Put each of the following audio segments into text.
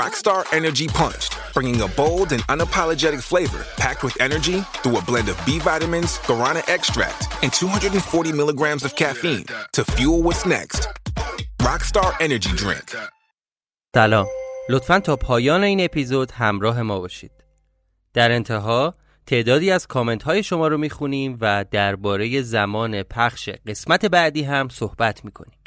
Rockstar Energy Punched, bringing a bold and unapologetic flavor packed with energy through a blend of B vitamins, guarana extract, and 240 milligrams of caffeine to fuel what's next. Rockstar Energy Drink. سلام لطفا تا پایان این اپیزود همراه ما باشید در انتها تعدادی از کامنت های شما رو می‌خونیم و درباره زمان پخش قسمت بعدی هم صحبت می‌کنیم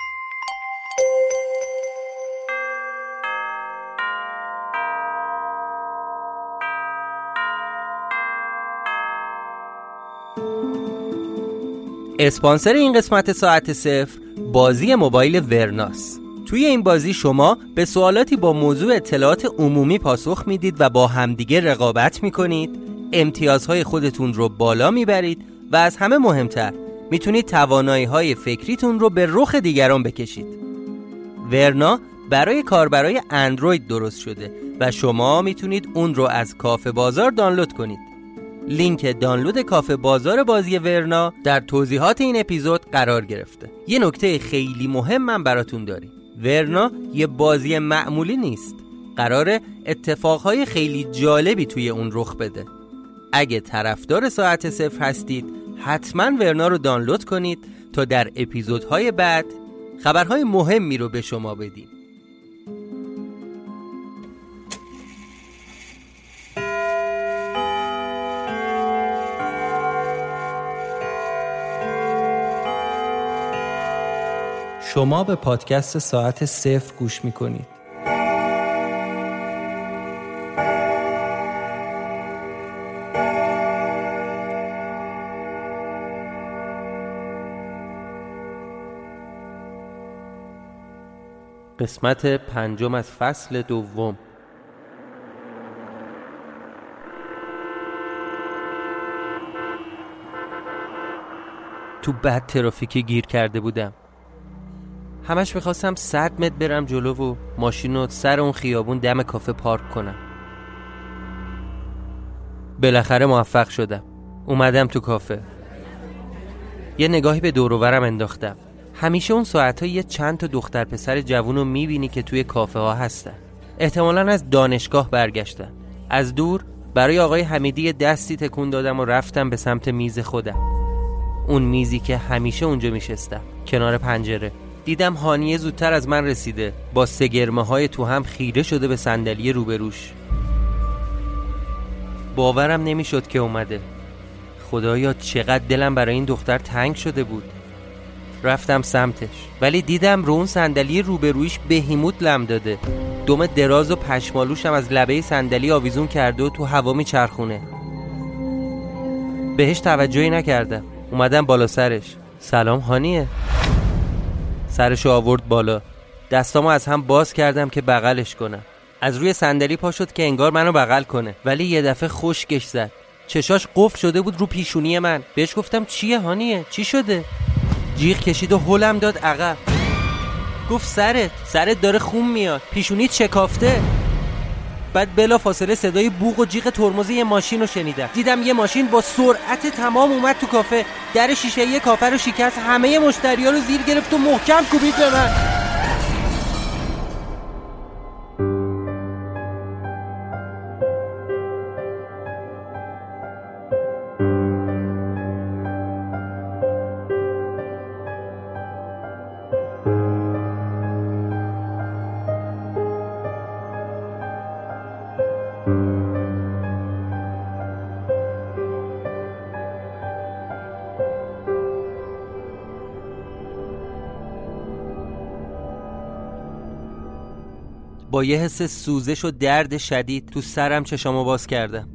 اسپانسر این قسمت ساعت صفر بازی موبایل ورناس. توی این بازی شما به سوالاتی با موضوع اطلاعات عمومی پاسخ می‌دید و با همدیگه رقابت می‌کنید. امتیازهای خودتون رو بالا می‌برید و از همه مهمتر می‌تونید توانایی های فکریتون رو به رخ دیگران بکشید. ورنا برای کاربرای اندروید درست شده و شما می‌تونید اون رو از کافه بازار دانلود کنید. لینک دانلود کافه بازار بازی ورنا در توضیحات این اپیزود قرار گرفته. یه نکته خیلی مهم من براتون داریم. ورنا یه بازی معمولی نیست. قرار اتفاقهای خیلی جالبی توی اون رخ بده. اگه طرفدار ساعت صفر هستید حتما ورنا رو دانلود کنید تا در اپیزودهای بعد خبرهای مهمی رو به شما بدیم. شما به پادکست ساعت صفر گوش می‌کنید. قسمت پنجم از فصل دوم. تو بد ترافیکی گیر کرده بودم. همش می‌خواستم 100 متر برم جلو و ماشین رو سر اون خیابون دم کافه پارک کنم. بالاخره موفق شدم. اومدم تو کافه. یه نگاهی به دوروورم انداختم. همیشه اون ساعت یه چند تا دختر پسر جوون رو می‌بینی که توی کافه ها هستن. احتمالا از دانشگاه برگشتن. از دور برای آقای حمیدی دستی تکون دادم و رفتم به سمت میز خودم. اون میزی که همیشه اونجا میشستم. کنار پنجره. دیدم هانیه زودتر از من رسیده. با سگرمه های تو هم خیره شده به صندلی روبروش. باورم نمی‌شد که اومده. خدایا چقدر دلم برای این دختر تنگ شده بود. رفتم سمتش ولی دیدم رو اون صندلی روبرویش بهیموت لم داده. دم دراز و پشمالوشم از لبه صندلی آویزون کرده و تو هوا میچرخونه. بهش توجهی نکردم. اومدم بالا سرش. سلام هانیه. سرشو آورد بالا. دستامو از هم باز کردم که بغلش کنم. از روی صندلی پا شد که انگار منو بغل کنه. ولی یه دفعه خشکش زد. چشاش قفل شده بود رو پیشونی من. بهش گفتم چیه هانیه؟ چی شده؟ جیغ کشید و هلم داد عقب. گفت سرت سرت داره خون میاد. پیشونیت شکافته بعد بلا فاصله صدای بوغ و جیغ ترمز یه ماشین رو شنیدم. دیدم یه ماشین با سرعت تمام اومد تو کافه. در شیشه یه کافه رو شکست. همه مشتریا رو زیر گرفت و محکم کوبید به من. یه حس سوزش و درد شدید تو سرم چشامو باز کردم.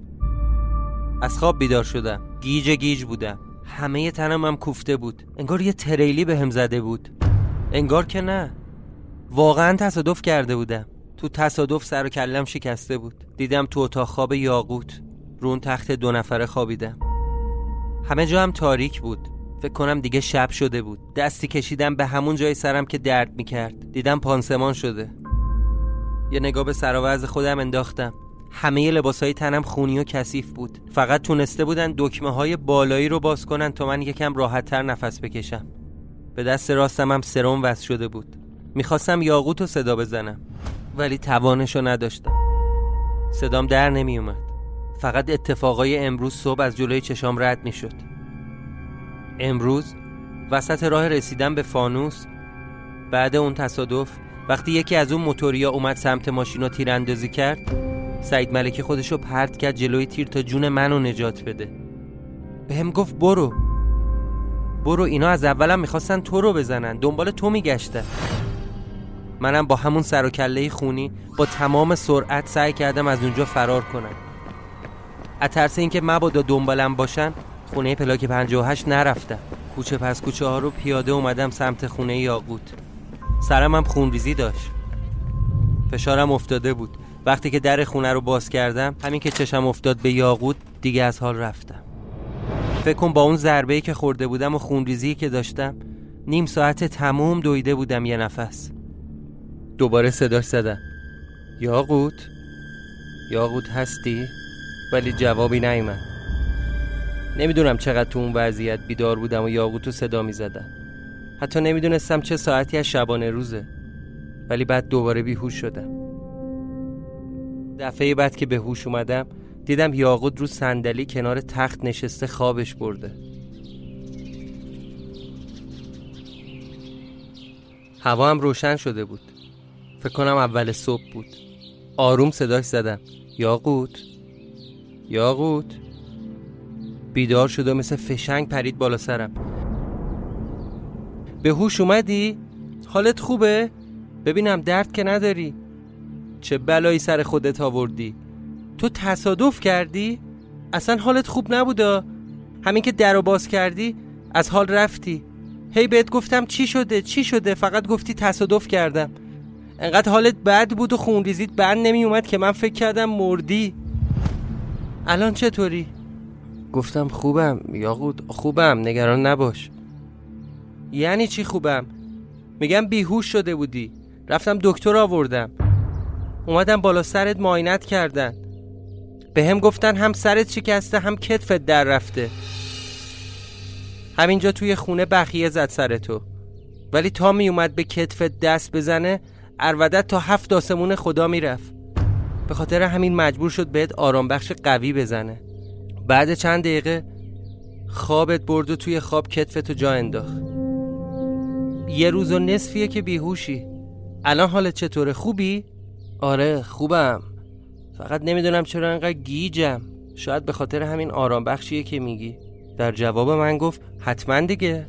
از خواب بیدار شدم. گیج گیج بودم. همه تنم هم کوفته بود. انگار یه تریلی به زده بود. انگار که نه. واقعا تصادف کرده بودم. تو تصادف سر و کلم شکسته بود. دیدم تو اتاق خواب یاقوت. رون تخت دو نفره خوابیدم. همه جا هم تاریک بود. فکر کنم دیگه شب شده بود. دستی کشیدم به همون جای سرم که درد می‌کرد. دیدم پانسمان شده. یه نگاه به سراوز خودم انداختم. همه لباسای تنم خونی و کثیف بود. فقط تونسته بودن دکمه های بالایی رو باز کنن تا من یکم راحت تر نفس بکشم. به دست راستم هم سرم وز شده بود. می‌خواستم یاقوت رو صدا بزنم ولی توانشو نداشتم. صدام در نمیومد فقط اتفاقای امروز صبح از جلوی چشام رد می‌شد. امروز وسط راه رسیدن به فانوس بعد اون تصادف وقتی یکی از اون موتوریا اومد سمت ماشین رو تیراندازی کرد سعید ملکی خودشو پرت کرد جلوی تیر تا جون منو نجات بده. به هم گفت برو. برو اینا از اولم می‌خواستن تو رو بزنن. دنبال تو میگشتن. منم با همون سر و کله خونی با تمام سرعت سعی کردم از اونجا فرار کنم. از ترس اینکه مبادا دنبالم باشن خونه پلاک 58 نرفتم. کوچه پس کوچه ها رو پیاده اومدم سمت خونه یاقوت. سرم هم خونریزی داشت. فشارم افتاده بود. وقتی که در خونه رو باز کردم همین که چشم افتاد به یاقوت دیگه از حال رفتم. فکر کن با اون ضربه‌ای که خورده بودم و خونریزی که داشتم نیم ساعت تموم دویده بودم یه نفس. دوباره صداش زدم. یاقوت؟ یاقوت هستی؟ ولی جوابی نیومد. نمی‌دونم چقدر تو اون وضعیت بیدار بودم و یاقوت رو صدا می‌زدم. حتی نمی‌دونستم چه ساعتی از شبانه روزه ولی بعد دوباره بیهوش شدم. دفعه بعد که به هوش اومدم دیدم یاقوت رو صندلی کنار تخت نشسته خوابش برده. هوا هم روشن شده بود. فکر کنم اول صبح بود. آروم صداش زدم. یاقوت؟ یاقوت؟ بیدار شد و مثل فشنگ پرید بالا سرم. به هوش اومدی؟ حالت خوبه؟ ببینم درد که نداری. چه بلایی سر خودت آوردی؟ تو تصادف کردی؟ اصلا حالت خوب نبودا همین که در باز کردی از حال رفتی. هی بهت گفتم چی شده؟ چی شده؟ فقط گفتی تصادف کردم. انقدر حالت بد بود و خونریزیت بند نمی اومد که من فکر کردم مردی. الان چطوری؟ گفتم خوبم یاقوت خوبم نگران نباش. یعنی چی خوبم؟ میگم بیهوش شده بودی. رفتم دکتر آوردم. اومدم بالا سرت ماینت کردن. به هم گفتن هم سرت شکسته هم کتفت در رفته. همینجا توی خونه بخیه زد سر تو. ولی تا می اومد به کتفت دست بزنه ارودت تا هفت آسمون خدا می‌رفت. به خاطر همین مجبور شد بهت آرام بخش قوی بزنه. بعد چند دقیقه خوابت برد و توی خواب کتفتو جا انداخت. یه روز و نصفیه که بیهوشی. الان حالت چطوره خوبی؟ آره خوبم. فقط نمی‌دونم چرا انقدر گیجم. شاید به خاطر همین آرام بخشیه که میگی. در جواب من گفت حتما دیگه.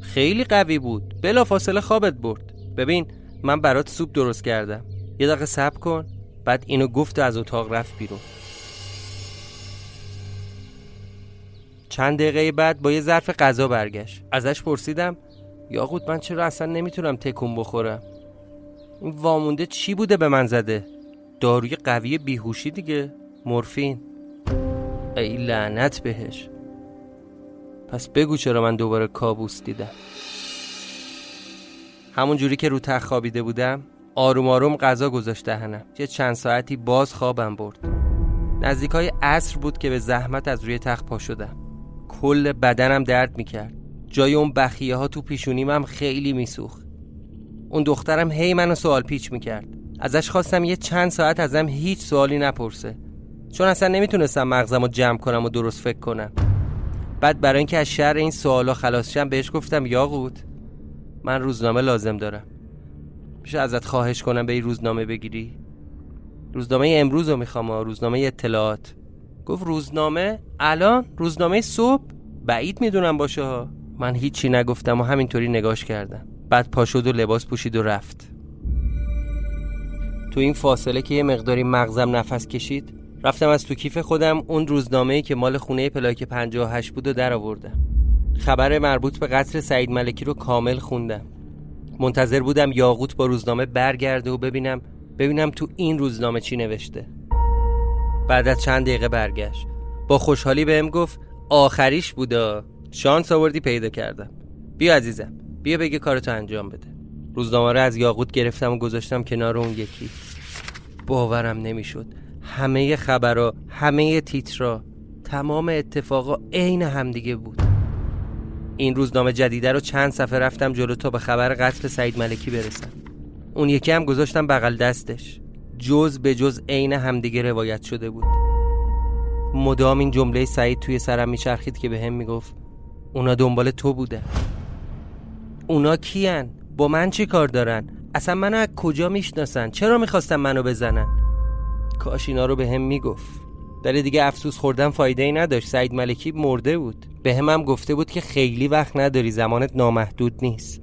خیلی قوی بود. بلا فاصله خوابت برد. ببین من برات سوپ درست کردم. یه دقیقه صبر کن. بعد اینو گفت از اتاق رفت بیرون. چند دقیقه بعد با یه ظرف غذا برگشت. ازش پرسیدم یاقوت من چرا اصلا نمی‌تونم تکون بخورم؟ این وامونده چی بوده به من زده؟ داروی قوی بیهوشی دیگه مورفین. ای لعنت بهش. پس بگو چرا من دوباره کابوس دیدم. همون جوری که رو تخت خوابیده بودم آروم آروم غذا گذاشت دهنم. یه چند ساعتی باز خوابم برد. نزدیک های عصر بود که به زحمت از روی تخت پا شدم. کل بدنم درد می‌کرد. جای اون بخیه ها تو پیشونیم هم خیلی میسوخت. اون دخترم هی منو سوال پیچ می‌کرد. ازش خواستم یه چند ساعت ازم هیچ سوالی نپرسه. چون اصلا نمی‌تونستم مغزم رو جمع کنم و درست فکر کنم. بعد برای اینکه از شر این سوالا خلاص شم بهش گفتم یاقوت من روزنامه لازم دارم. میشه ازت خواهش کنم به این روزنامه بگیری؟ روزنامه امروز رو می‌خوام روزنامه اطلاعات. گفت روزنامه؟ الان؟ روزنامه صبح؟ بعید می‌دونم باشه ها. من هیچی نگفتم و همینطوری نگاش کردم. بعد پا و لباس پوشید و رفت. تو این فاصله که یه مقداری مغزم نفس کشید رفتم از تو کیف خودم اون روزنامه‌ای که مال خونه پلاک 58 بود و در آوردم. خبر مربوط به قتل سعید ملکی رو کامل خوندم. منتظر بودم یاقوت با روزنامه برگرده و ببینم ببینم تو این روزنامه چی نوشته. بعد از چند دقیقه برگشت. با خوشحالی بهم گفت آخریش بودا. شانس آوردی پیدا کردم. بیا عزیزم بیا بگه کارتو انجام بده. روزنامه رو از یاقوت گرفتم و گذاشتم کنار اون یکی. باورم نمی‌شد. همه خبرها همه تیترا تمام اتفاقا عین همدیگه بود. این روزنامه جدیده رو چند صفحه رفتم جلو تا به خبر قتل سعید ملکی برسم. اون یکی هم گذاشتم بغل دستش. جز به جز عین همدیگه روایت شده بود. مدام این جمله سعید توی سرم میچرخید که به هم می‌گفت اونا دنبال تو بوده اونا کیان؟ با من چی کار دارن؟ اصلا منو از کجا می‌شناسن؟ چرا می‌خواستن منو بزنن؟ کاش اینا رو به هم می‌گفت داره دیگه افسوس خوردن فایده ای نداشت سعید ملکی مرده بود به هم, هم گفته بود که خیلی وقت نداری زمانت نامحدود نیست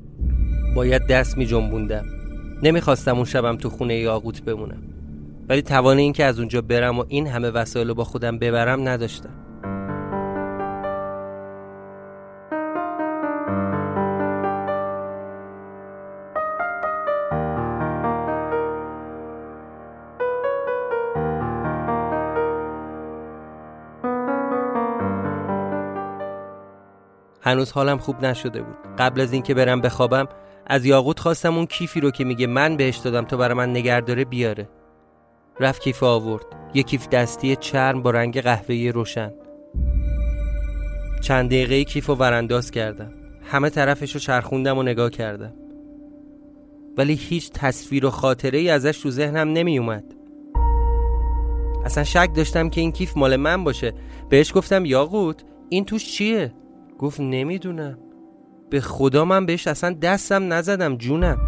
باید دست می جنبوندم نمی‌خواستم اون شبم تو خونه یاقوت بمونم ولی توان این که از اونجا برم و این همه وسایل با خودم ببرم نداشتم هنوز حالم خوب نشده بود. قبل از اینکه برم بخوابم از یاقوت خواستم اون کیفی رو که میگه من بهش دادم تا برای من نگهداره بیاره. رفت کیف آورد. یه کیف دستی چرم با رنگ قهوه‌ای روشن. چند دقیقه کیف رو ورانداز کردم. همه طرفش رو چرخوندم و نگاه کردم. ولی هیچ تصویر و خاطره ای ازش تو ذهنم نمی اومد اصلا شک داشتم که این کیف مال من باشه. بهش گفتم یاقوت این توش چیه؟ گفت نمی‌دونم. به خدا من بهش اصلا دستم نزدم جونم.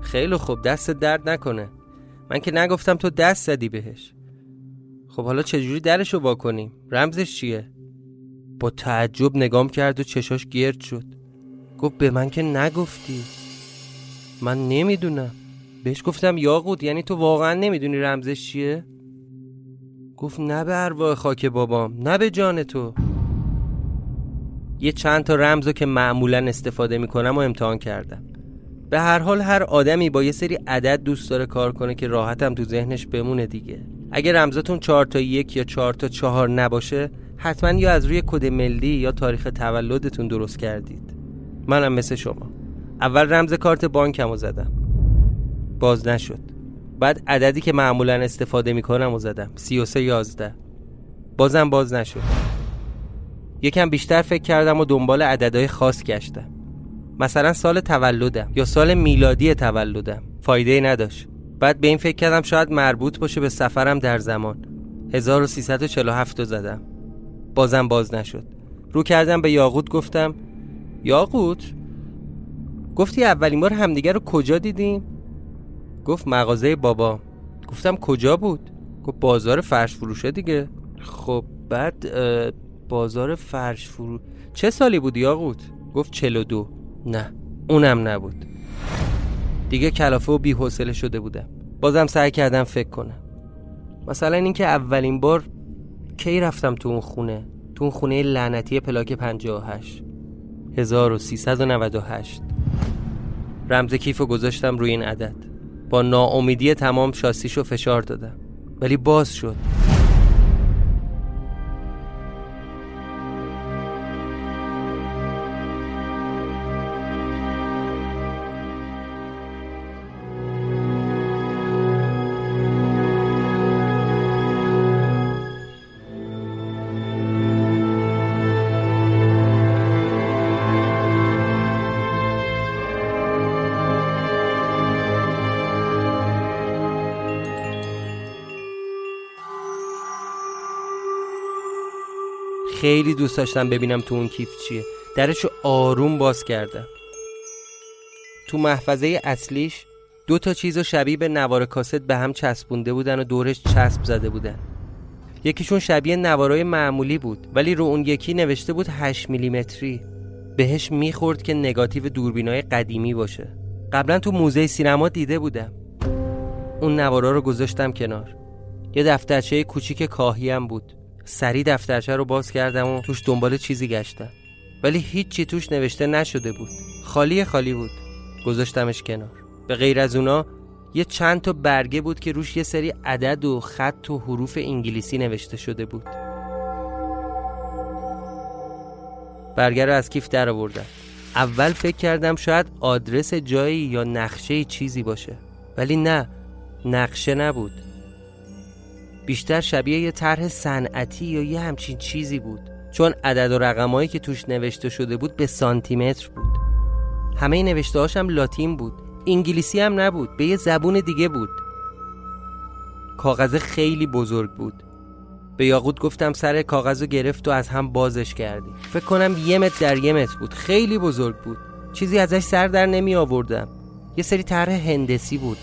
خیلی خوب دست درد نکنه. من که نگفتم تو دست زدی بهش. خب حالا چجوری درشو وا کنیم؟ رمزش چیه؟ با تعجب نگام کرد و چشاش گرد شد. گفت به من که نگفتی. من نمی‌دونم. بهش گفتم یاقود یعنی تو واقعا نمی‌دونی رمزش چیه؟ گفت نه به ارواح خاک بابام نه به جان تو. یه چند تا رمزو که معمولا استفاده می‌کنم و امتحان کردم. به هر حال هر آدمی با یه سری عدد دوست داره کار کنه که راحتم تو ذهنش بمونه دیگه. اگه رمزاتون چهار تا یک یا چهار تا چهار نباشه حتما یا از روی کد ملی یا تاریخ تولدتون درست کردید. منم مثل شما. اول رمز کارت بانکم رو زدم. باز نشد. بعد عددی که معمولا استفاده می‌کنم و زدم. 33 11 بازم باز نشد. یکم بیشتر فکر کردم و دنبال عددهای خاص گشتم. مثلا سال تولدم یا سال میلادی تولدم. فایده نداشت. بعد به این فکر کردم شاید مربوط باشه به سفرم در زمان. 1347 زدم. بازم باز نشد. رو کردم به یاقوت گفتم یاقوت؟ گفتی اولین بار همدیگه رو کجا دیدیم؟ گفت مغازه بابا. گفتم کجا بود؟ گفت بازار فرش فروشه دیگه. خب بعد بازار فرش فرو چه سالی بود یاقوت؟ گفت 42 نه اونم نبود. دیگه کلافه و بیحوصله شده بودم. بازم سعی کردم فکر کنم. مثلا اینکه اولین بار کی رفتم تو اون خونه؟ تو اون خونه لعنتی پلاک 58 1398 رمز کیف رو گذاشتم روی این عدد. با ناامیدی تمام شاسیشو فشار دادم. ولی باز شد. خیلی دوست داشتم ببینم تو اون کیف چیه. درشو آروم باز کردم تو محفظه اصلیش دو تا چیز شبیه به نوار کاست به هم چسبونده بودن و دورش چسب زده بودن. یکیشون شبیه نوارای معمولی بود ولی رو اون یکی نوشته بود 8 میلیمتری. بهش می‌خورد که نگاتیو دوربینای قدیمی باشه. قبلا تو موزه سینما دیده بودم. اون نوارا رو گذاشتم کنار. یه دفترچه کوچیک کاهی هم بود. سری دفترچه رو باز کردم و توش دنبال چیزی گشتم. ولی هیچی توش نوشته نشده بود. خالی خالی بود. گذاشتمش کنار. به غیر از اونا یه چند تا برگه بود که روش یه سری عدد و خط و حروف انگلیسی نوشته شده بود. برگه رو از کیف در آوردم. اول فکر کردم شاید آدرس جایی یا نقشه چیزی باشه. ولی نه نقشه نبود. بیشتر شبیه یه طرح صنعتی یا یه همچین چیزی بود. چون عدد و رقمایی که توش نوشته شده بود به سانتیمتر بود. همه نوشته هاشم لاتین بود. انگلیسی هم نبود. به یه زبون دیگه بود. کاغذ خیلی بزرگ بود. به یاقوت گفتم سر کاغذ رو گرفت و از هم بازش کردی. فکر کنم یه متر در یه متر بود. خیلی بزرگ بود. چیزی ازش سر در نمی آوردم. یه سری طرح هندسی بود.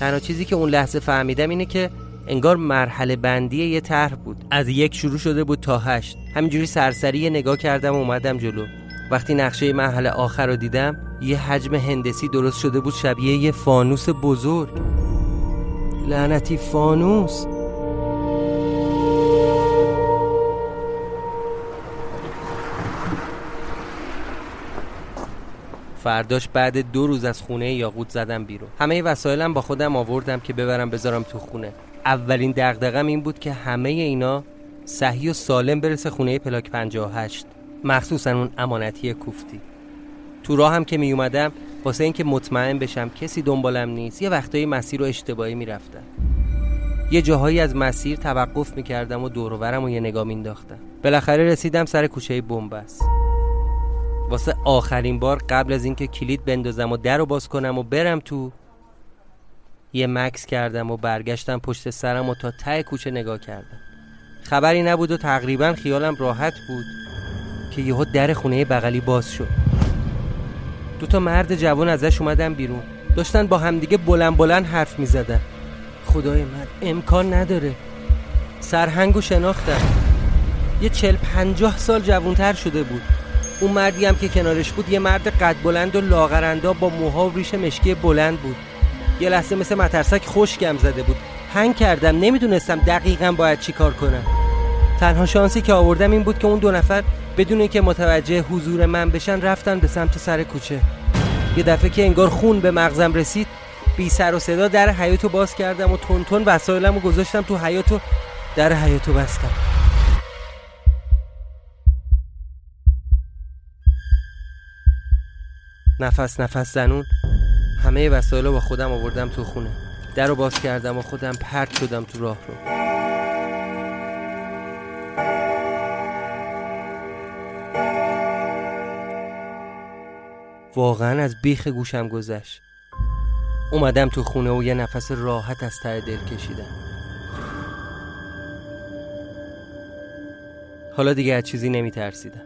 تنها چیزی که اون لحظه فهمیدم اینه که انگار مرحله بندی یه طرح بود. از یک شروع شده بود تا هشت. همینجوری سرسری نگاه کردم و اومدم جلو. وقتی نقشه مرحله آخر رو دیدم یه حجم هندسی درست شده بود شبیه یه فانوس بزرگ. لعنتی فانوس. فرداش بعد دو روز از خونه یاقوت زدم بیرون. همه وسایلم با خودم آوردم که ببرم بذارم تو خونه. اولین دغدغم این بود که همه اینا صحیح و سالم برسه خونه پلاک 58 مخصوصا اون امانتی کوفتی. تو راه هم که می اومدم واسه اینکه مطمئن بشم کسی دنبالم نیست یه وقتایی مسیر رو اشتباهی می‌رفتم یه جاهایی از مسیر توقف می‌کردم و دورورم و یه نگاه مینداختم بالاخره رسیدم سر کوچه بنبست واسه آخرین بار قبل از اینکه کلید بندازم و در رو باز کنم و برم تو یه مکس کردم و برگشتم پشت سرم و تا ته کوچه نگاه کردم. خبری نبود و تقریبا خیالم راحت بود که یهو در خونه بغلی باز شد. دو تا مرد جوان ازش اومدن بیرون. داشتن با همدیگه بلند بلند حرف می زدن خدای من امکان نداره. سرهنگ و شناختم. یه چل پنجاه سال جوانتر شده بود. اون مردی هم که کنارش بود یه مرد قد بلند و لاغرندا با موها و ریش مشکی بلند بود. یه لحظه مثل مترسک خوشگم زده بود. هنگ کردم نمی‌دونستم دقیقا باید چی کار کنم. تنها شانسی که آوردم این بود که اون دو نفر بدون اینکه متوجه حضور من بشن رفتن به سمت سر کوچه. یه دفعه که انگار خون به مغزم رسید بی سر و صدا در حیاتو باز کردم و تون تون وسایلم رو گذاشتم تو حیاتو در حیاتو بستم. نفس نفس زنون. همه وسایل رو با خودم آوردم تو خونه. در رو باز کردم و خودم پرت شدم تو راه رو. واقعا از بیخ گوشم گذشت. اومدم تو خونه و یه نفس راحت از ته دل کشیدم. حالا دیگه از چیزی نمی ترسیدم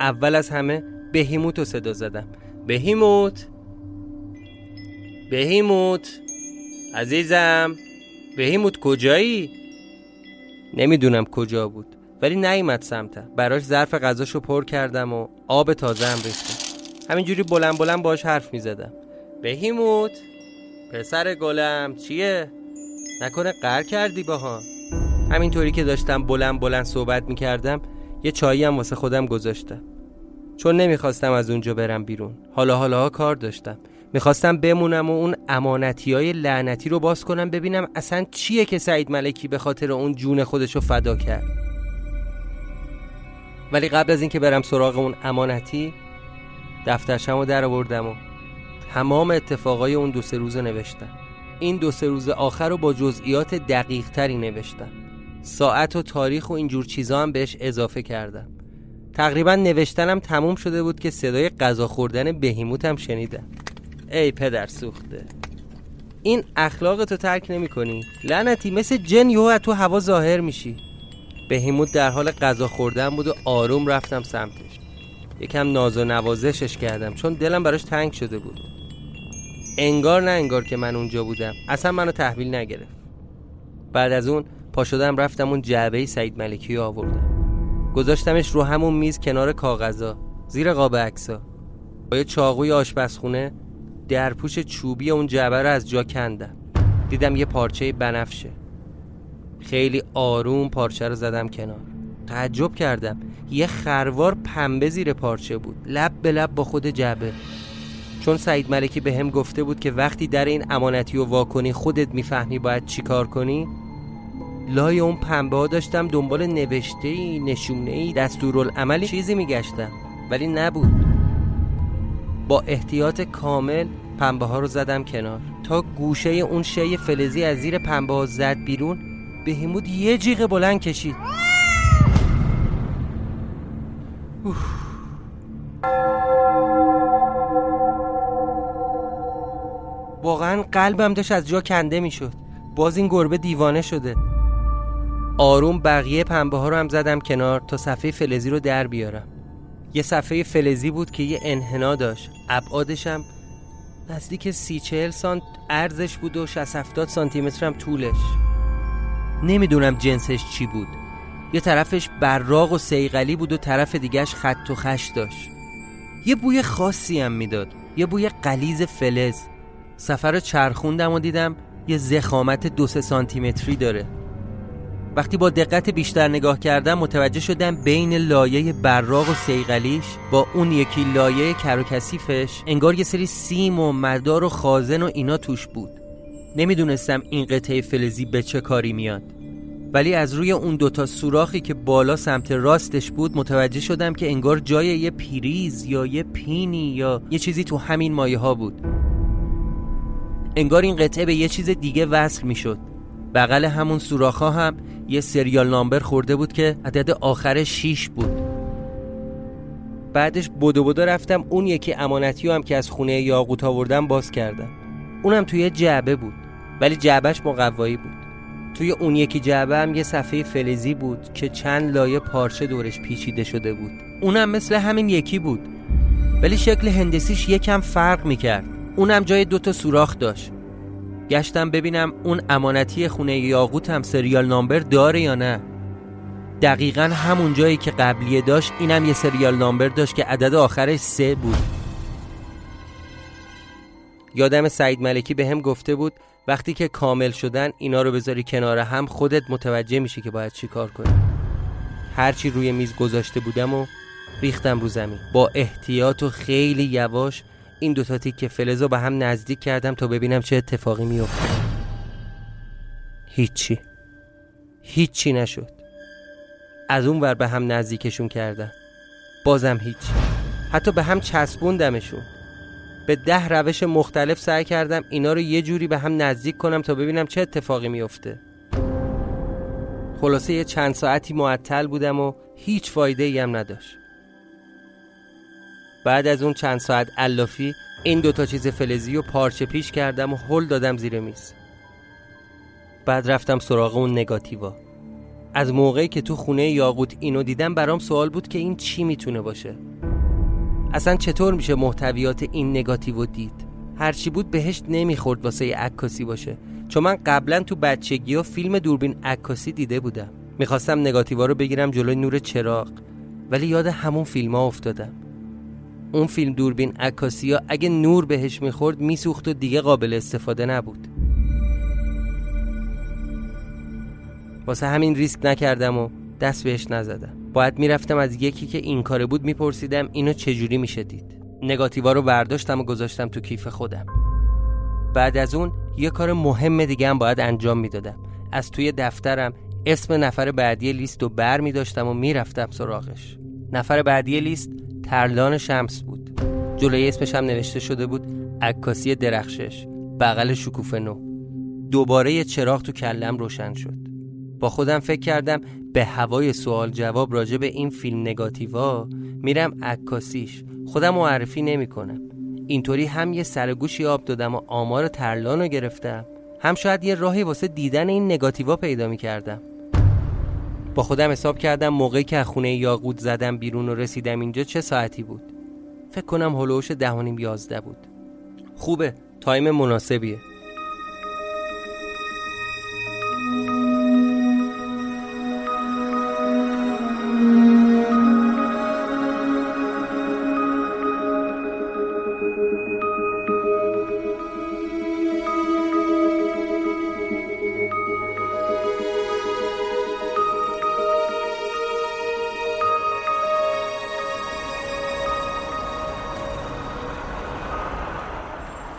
اول از همه بهیموت رو صدا زدم. بهیموت! بهیموت. عزیزم بهیموت کجایی؟ نمی‌دونم کجا بود ولی نیومد سمتم. براش ظرف غذاشو پر کردم و آب تازه هم ریختم. همینجوری بلند بلند باش حرف می‌زدم. بهیموت پسر گلم چیه؟ نکنه قر کردی باها. همینطوری که داشتم بلند بلند صحبت می‌کردم یه چایی هم واسه خودم گذاشتم. چون نمی‌خواستم از اونجا برم بیرون. حالا حالا کار داشتم. می‌خواستم بمونم و اون امانتی های لعنتی رو باز کنم ببینم اصلا چیه که سعید ملکی به خاطر اون جون خودش رو فدا کرد. ولی قبل از اینکه برم سراغ اون امانتی دفترشم رو در آوردم و تمام اتفاقای اون دو سه روز نوشتم. این دو سه روز آخر رو با جزئیات دقیق تری نوشتم. ساعت و تاریخ و اینجور چیزا هم بهش اضافه کردم. تقریبا نوشتنم تموم شده بود که صدای غذا خوردن بهیموتم شنیدم. ای پدر سوخته. این اخلاق تو ترک نمی کنی. لعنتی مثل جن یهو تو هوا ظاهر میشی. بهیموت در حال غذا خوردن بود و آروم رفتم سمتش. یکم ناز و نوازشش کردم چون دلم براش تنگ شده بود. انگار نه انگار که من اونجا بودم. اصلا منو تحویل نگرفت. بعد از اون پا شدم رفتم اون جعبه سعید ملکی رو آوردم. گذاشتمش رو همون میز کنار کاغذا زیر قاب عکسا با یه چاقوی آشپزخونه درپوش چوبی اون جعبه رو از جا کندم. دیدم یه پارچه بنفشه. خیلی آروم پارچه رو زدم کنار. تعجب کردم. یه خروار پنبه زیر پارچه بود. لب به لب با خود جعبه. چون سعید ملکی به هم گفته بود که وقتی در این امانتی و واکنی خودت می‌فهمی باید چی کار کنی. لای اون پنبه ها داشتم دنبال نوشته ای نشونه ای دستورالعملی چیزی میگشتم. ولی نبود. با احتیاط کامل پنبه ها رو زدم کنار. تا گوشه اون شی فلزی از زیر پنبه ها زد بیرون بهیمود یه جیغ بلند کشید. واقعا قلبم داشت از جا کنده می‌شد. باز این گربه دیوانه شده. آروم بقیه پنبه ها رو هم زدم کنار تا صفحه فلزی رو در بیارم. یه صفحه فلزی بود که یه انحنا داشت. ابعادش هم نزدیک سی چهل سانت ارزش بود و 60 70 سانتی متر هم طولش. نمی‌دونم جنسش چی بود. یه طرفش براق و سیغلی بود و طرف دیگهش خط و خش داشت. یه بوی خاصی هم می‌داد. یه بوی قلیز فلز. سفر رو چرخوندم و دیدم یه زخامت دو سه سانتی متری داره. وقتی با دقت بیشتر نگاه کردم متوجه شدم بین لایه براق و سیغلیش با اون یکی لایه کر و کثیفش انگار یه سری سیم و مدار و خازن و اینا توش بود. نمی‌دونستم این قطعه فلزی به چه کاری میاد. ولی از روی اون دوتا سوراخی که بالا سمت راستش بود متوجه شدم که انگار جای یه پیریز یا یه پینی یا یه چیزی تو همین مایه ها بود. انگار این قطعه به یه چیز دیگه وصل می‌شد. بغل همون سوراخ ها هم یه سریال نامبر خورده بود که عدد آخر 6 بود. بعدش بدو بدو رفتم اون یکی امانتی هم که از خونه یاقوت آوردم باز کردم. اونم توی جعبه بود ولی جعبهش مقوایی بود. توی اون یکی جعبه هم یه صفحه فلزی بود که چند لایه پارچه دورش پیچیده شده بود. اونم مثل همین یکی بود ولی شکل هندسیش یکم فرق می‌کرد. اونم جای دوتا سوراخ داشت. گشتم ببینم اون امانتی خونه یاقوت هم سریال نامبر داره یا نه. دقیقا همون جایی که قبلیه داشت اینم یه سریال نامبر داشت که عدد آخرش سه بود. یادم سعید ملکی به هم گفته بود وقتی که کامل شدن اینا رو بذاری کنار هم خودت متوجه میشی که باید چی کار کنی. هرچی روی میز گذاشته بودم و ریختم رو زمین. با احتیاط و خیلی یواش این دوتا تیکه فلز رو به هم نزدیک کردم تا ببینم چه اتفاقی میفته. هیچی. هیچی نشد. از اون ور به هم نزدیکشون کردم. بازم هیچی. حتی به هم چسبوندمشون. به ده روش مختلف سعی کردم اینا رو یه جوری به هم نزدیک کنم تا ببینم چه اتفاقی میفته. خلاصه یه چند ساعتی معطل بودم و هیچ فایده ای هم نداشت. بعد از اون چند ساعت علافی این دوتا چیز فلزی و پارچه پیش کردم و هل دادم زیر میز. بعد رفتم سراغ اون نگاتیوا. از موقعی که تو خونه یاقوت اینو دیدم برام سوال بود که این چی می‌تونه باشه. اصلا چطور میشه محتویات این نگاتیو دید؟ هرچی بود بهش نمی‌خورد واسه عکاسی باشه. چون من قبلا تو بچگی ها فیلم دوربین عکاسی دیده بودم. می‌خواستم نگاتیوا رو بگیرم جلوی نور چراغ. ولی یاد همون فیلم ها افتادم. اون فیلم دوربین عکاسی ها اگه نور بهش می‌خورد میسوخت و دیگه قابل استفاده نبود. واسه همین ریسک نکردم و دست بهش نزدم. باید می‌رفتم از یکی که این کاره بود میپرسیدم اینو چجوری میشه دید. نگاتیوا رو برداشتم و گذاشتم تو کیف خودم. بعد از اون یه کار مهم دیگه هم باید انجام می‌دادم. از توی دفترم اسم نفر بعدی لیست رو بر می داشتم و می‌رفتم سراغش. نفر بعدی لیست ترلان شمس بود. جلوی اسمش هم نوشته شده بود عکاسی درخشش بغل شکوفه نو. دوباره یه چراغ تو کلم روشن شد. با خودم فکر کردم به هوای سوال جواب راجع به این فیلم نگاتیوا میرم عکاسیش. خودم معرفی نمی کنم. اینطوری هم یه سرگوشی آب دادم و آمار ترلان رو گرفتم. هم شاید یه راهی واسه دیدن این نگاتیوا پیدا می کردم. با خودم حساب کردم موقعی که از خونه یاقوت زدم بیرون و رسیدم اینجا چه ساعتی بود؟ فکر کنم هلوش دهانیم یازده بود. خوبه تایم مناسبیه.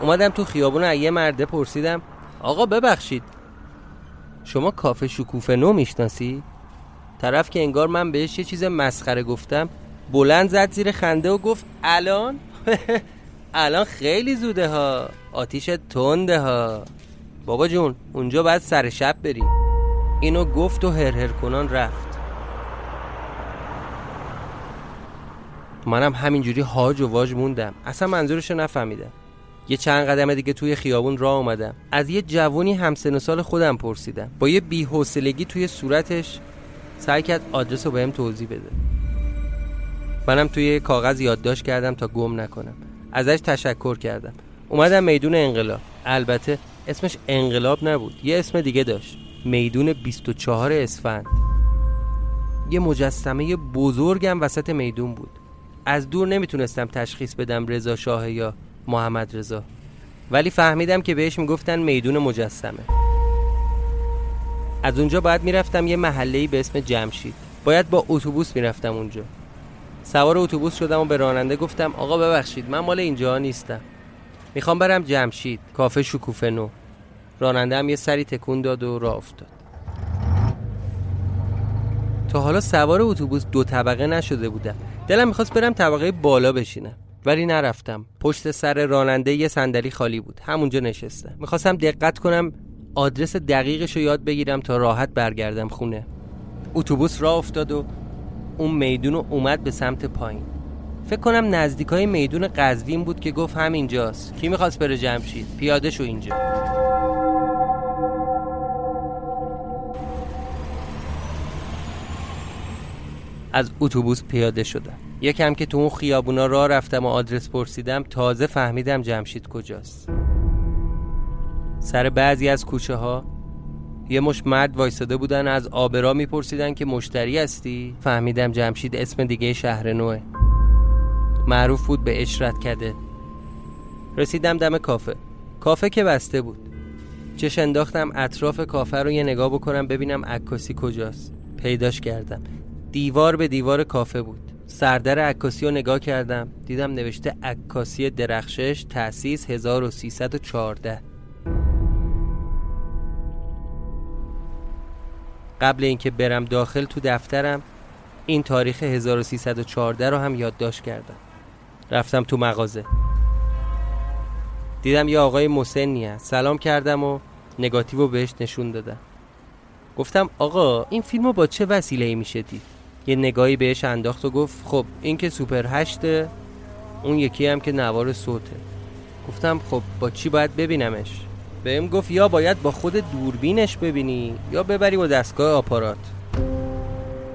اومدم تو خیابون از یه مرده پرسیدم آقا ببخشید شما کافه شکوفه نو می‌شناسی؟ طرف که انگار من بهش یه چیز مسخره گفتم بلند زد زیر خنده و گفت الان؟ الان خیلی زوده ها آتیش تنده ها. بابا جون اونجا باید سر شب بری اینو گفت و هر هر کنان رفت. منم همینجوری هاج و واج موندم. اصلا منظورشو نفهمیدم. یه چند قدم دیگه توی خیابون راه اومدم. از یه جوونی همسن و سال خودم پرسیدم. با یه بی‌حوصلگی توی صورتش سعی کرد آدرس رو بهم توضیح بده. منم توی کاغذ یادداشت کردم تا گم نکنم. ازش تشکر کردم. اومدم میدون انقلاب. البته اسمش انقلاب نبود. یه اسم دیگه داشت. میدون 24 اسفند. یه مجسمه بزرگم وسط میدون بود. از دور نمی‌تونستم تشخیص بدم رضا شاه یا محمد رضا. ولی فهمیدم که بهش می‌گفتن میدون مجسمه. از اونجا باید می‌رفتم یه محله‌ای به اسم جمشید. باید با اتوبوس می‌رفتم اونجا. سوار اتوبوس شدم و به راننده گفتم آقا ببخشید من مال اینجا نیستم. می‌خوام برم جمشید کافه شکوفه نو. راننده هم یه سری تکون داد و راه افتاد. تا حالا سوار اتوبوس دو طبقه نشده بودم. دلم می‌خواست برم طبقه بالا بشینم. ولی نرفتم. پشت سر راننده یه صندلی خالی بود. همونجا نشستم. می‌خواستم دقت کنم آدرس دقیقش رو یاد بگیرم تا راحت برگردم خونه. اتوبوس راه افتاد و اون میدون رو اومد به سمت پایین. فکر کنم نزدیکای میدون قزوین بود که گفت همینجاست. کی می‌خواست بره جمشید پیاده شو اینجا. از اتوبوس پیاده شدم. یکم که تو اون خیابونا راه رفتم و آدرس پرسیدم تازه فهمیدم جمشید کجاست. سر بعضی از کوچه ها یه مش مرد وایساده بودن از آبرا میپرسیدن که مشتری هستی؟ فهمیدم جمشید اسم دیگه شهر نوه. معروف بود به اشرت کده. رسیدم دم کافه. کافه که بسته بود. چش انداختم اطراف کافه رو یه نگاه بکنم ببینم عکاسی کجاست. پیداش کردم. دیوار به دیوار کافه بود. سردر عکاسی رو نگاه کردم. دیدم نوشته عکاسی درخشش تأسیس 1314 قبل اینکه برم داخل تو دفترم این تاریخ 1314 رو هم یادداشت کردم. رفتم تو مغازه. دیدم یه آقای مسنی سلام کردم و نگاتیو بهش نشون دادم. گفتم آقا این فیلم رو با چه وسیله ای میشه دید یه نگاهی بهش انداخت و گفت خب این که سوپر هشته اون یکی هم که نوار صوته. گفتم خب با چی باید ببینمش؟ بهم گفت یا باید با خود دوربینش ببینی یا ببری با دستگاه آپارات.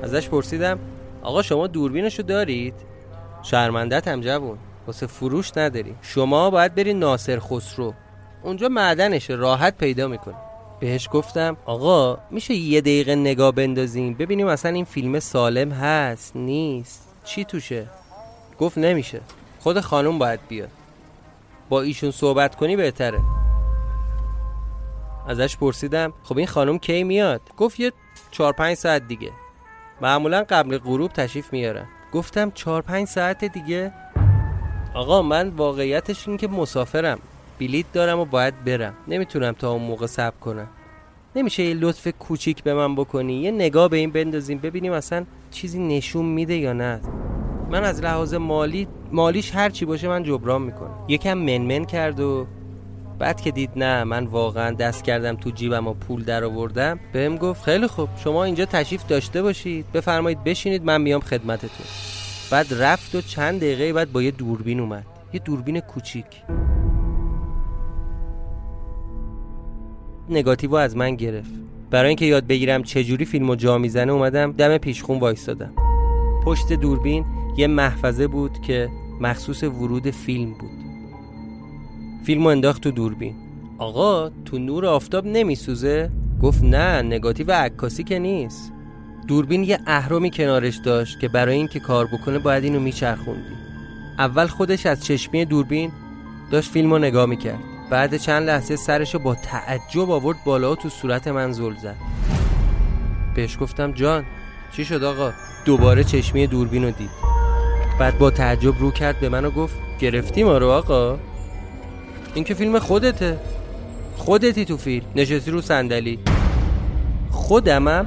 ازش پرسیدم آقا شما دوربینشو دارید؟ شرمندت هم جوون واسه فروش نداری. شما باید بری ناصر خسرو. اونجا معدنشه راحت پیدا می‌کنی بهش گفتم آقا میشه یه دقیقه نگاه بندازیم؟ ببینیم اصلا این فیلم سالم هست نیست. چی توشه؟ گفت نمیشه. خود خانم باید بیاد. با ایشون صحبت کنی بهتره. ازش پرسیدم خب این خانم کی میاد؟ گفت یه چهار پنج ساعت دیگه. معمولا قبل غروب تشریف میارن. گفتم چهار پنج ساعت دیگه؟ آقا من واقعیتش این که مسافرم. بلیت دارم و باید برم. نمی‌تونم تا اون موقع صبر کنم. نمیشه یه لطف کوچیک به من بکنی؟ یه نگاه به این بندازیم ببینیم اصلا چیزی نشون میده یا نه. من از لحاظ مالی مالیش هر چی باشه من جبران می‌کنم. یکم منمن کرد و بعد که دید نه من واقعا دست کردم تو جیبم و پول در آوردم بهم گفت خیلی خوب شما اینجا تشریف داشته باشید. بفرمایید بشینید من میام خدمتتون. بعد رفت و چند دقیقه بعد با یه دوربین اومد. یه دوربین کوچیک. نگاتیو از من گرفت. برای اینکه یاد بگیرم چجوری فیلمو جا می‌زنه اومدم دم پیشخون وایستادم. پشت دوربین یه محفظه بود که مخصوص ورود فیلم بود. فیلمو انداخت تو دوربین. آقا تو نور آفتاب نمیسوزه؟ گفت نه نگاتیو عکاسی که نیست. دوربین یه اهرمی کنارش داشت که برای اینکه کار بکنه باید اینو میچرخوندی. اول خودش از چشمی دوربین داشت فیلمو نگاه می‌کرد. بعد چند لحظه سرشو با تعجب آورد بالا تو صورت من زل زد. بهش گفتم جان چی شد آقا؟ دوباره چشمی دوربین رو دید. بعد با تعجب رو کرد به من و گفت گرفتی ما رو آقا. این که فیلم خودته. خودتی تو فیلم نشستی رو صندلی. خودمم؟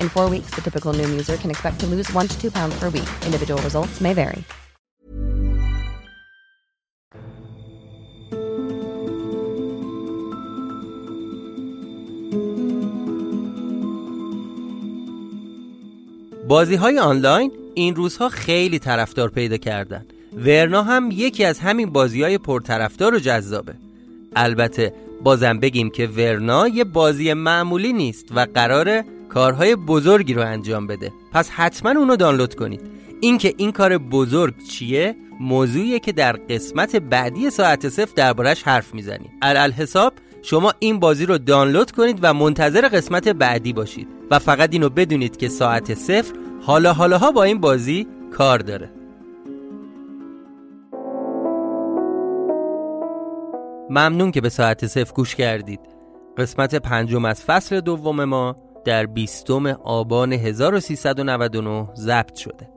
In four weeks, the typical Noom user can expect to lose one to two pounds per week. Individual results may vary. بازی های آنلاین این روزها خیلی طرفدار پیدا کردن ورنا هم یکی از همین بازی های پرطرفدار و جذابه البته بازم بگیم که ورنا یه بازی معمولی نیست و قراره کارهای بزرگی رو انجام بده. پس حتما اونو دانلود کنید. اینکه این کار بزرگ چیه موضوعیه که در قسمت بعدی ساعت صفر دربارش حرف می‌زنیم. علال حساب شما این بازی رو دانلود کنید و منتظر قسمت بعدی باشید. و فقط اینو بدونید که ساعت صفر حالا حالاها با این بازی کار داره. ممنون که به ساعت صفر گوش کردید. قسمت پنجم از فصل دوم ما. در بیستم آبان 1399 ضبط شده.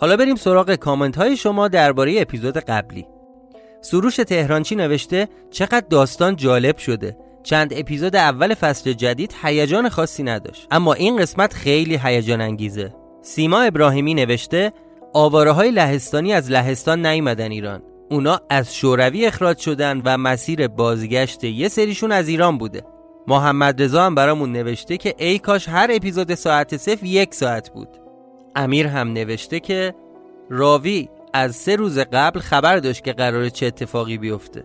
حالا بریم سراغ کامنت های شما درباره اپیزود قبلی. سروش تهرانچی نوشته چقدر داستان جالب شده. چند اپیزود اول فصل جدید هیجان خاصی نداشت. اما این قسمت خیلی هیجان انگیزه. سیما ابراهیمی نوشته آواره های لهستانی از لهستان نیومدن ایران. اونا از شوروی اخراج شدن و مسیر بازگشت یه سریشون از ایران بوده. محمد رضا هم برامون نوشته که ای کاش هر اپیزود ساعت صفر یک ساعت بود. امیر هم نوشته که راوی از سه روز قبل خبر داشت که قرار چه اتفاقی بیفته.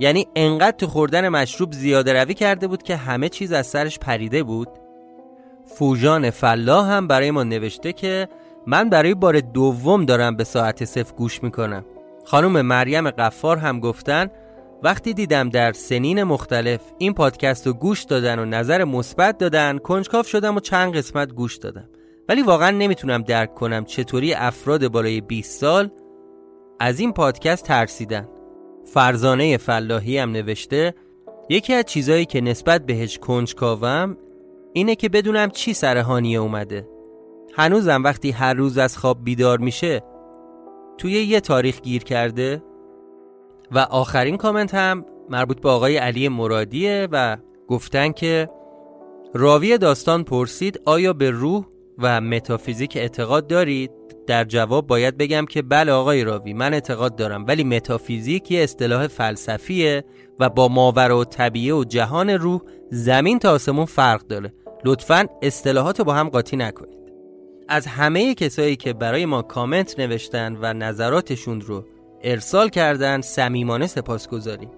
یعنی انقدر تو خوردن مشروب زیاده روی کرده بود که همه چیز از سرش پریده بود. فوجان فلاح هم برای ما نوشته که من برای بار دوم دارم به ساعت صفر گوش می‌کنم. خانم مریم قفار هم گفتن وقتی دیدم در سنین مختلف این پادکست رو گوش دادن و نظر مثبت دادن کنجکاف شدم و چند قسمت گوش دادم. ولی واقعا نمی‌تونم درک کنم چطوری افراد بالای 20 سال از این پادکست ترسیدن. فرزانه فلاحی هم نوشته یکی از چیزایی که نسبت بهش کنجکاوم اینه که بدونم چی سر هانیه اومده. هنوزم وقتی هر روز از خواب بیدار میشه توی یه تاریخ گیر کرده و آخرین کامنت هم مربوط به آقای علی مرادیه و گفتن که راوی داستان پرسید آیا به روح و متافیزیک اعتقاد دارید؟ در جواب باید بگم که بله آقای راوی من اعتقاد دارم ولی متافیزیک یه اصطلاح فلسفیه و با ماورا و طبیعه و جهان روح زمین تا آسمون فرق داره لطفا اصطلاحات رو با هم قاطی نکنید از همه کسایی که برای ما کامنت نوشتن و نظراتشون رو ارسال کردن صمیمانه سپاس گذاریم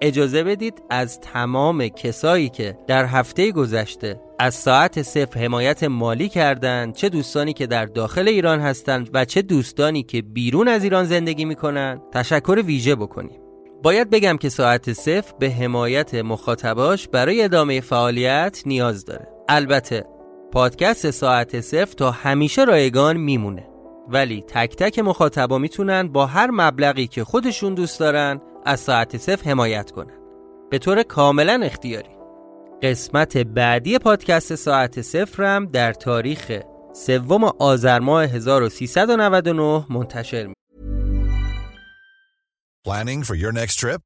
اجازه بدید از تمام کسایی که در هفته گذشته از ساعت صفر حمایت مالی کردند چه دوستانی که در داخل ایران هستند و چه دوستانی که بیرون از ایران زندگی می‌کنن تشکر ویژه بکنیم. باید بگم که ساعت صفر به حمایت مخاطباش برای ادامه فعالیت نیاز داره. البته پادکست ساعت صفر تا همیشه رایگان میمونه. ولی تک تک مخاطبا می‌تونن با هر مبلغی که خودشون دوست دارن از ساعت صفر حمایت کنن به طور کاملا اختیاری قسمت بعدی پادکست ساعت صفرم در تاریخ سوم آذر ماه 1399 منتشر می Planning for your next trip?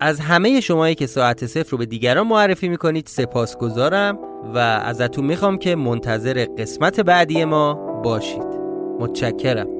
از همه شمایی که ساعت صفر رو به دیگران معرفی می‌کنید سپاسگزارم و ازتون می‌خوام که منتظر قسمت بعدی ما باشید. متشکرم.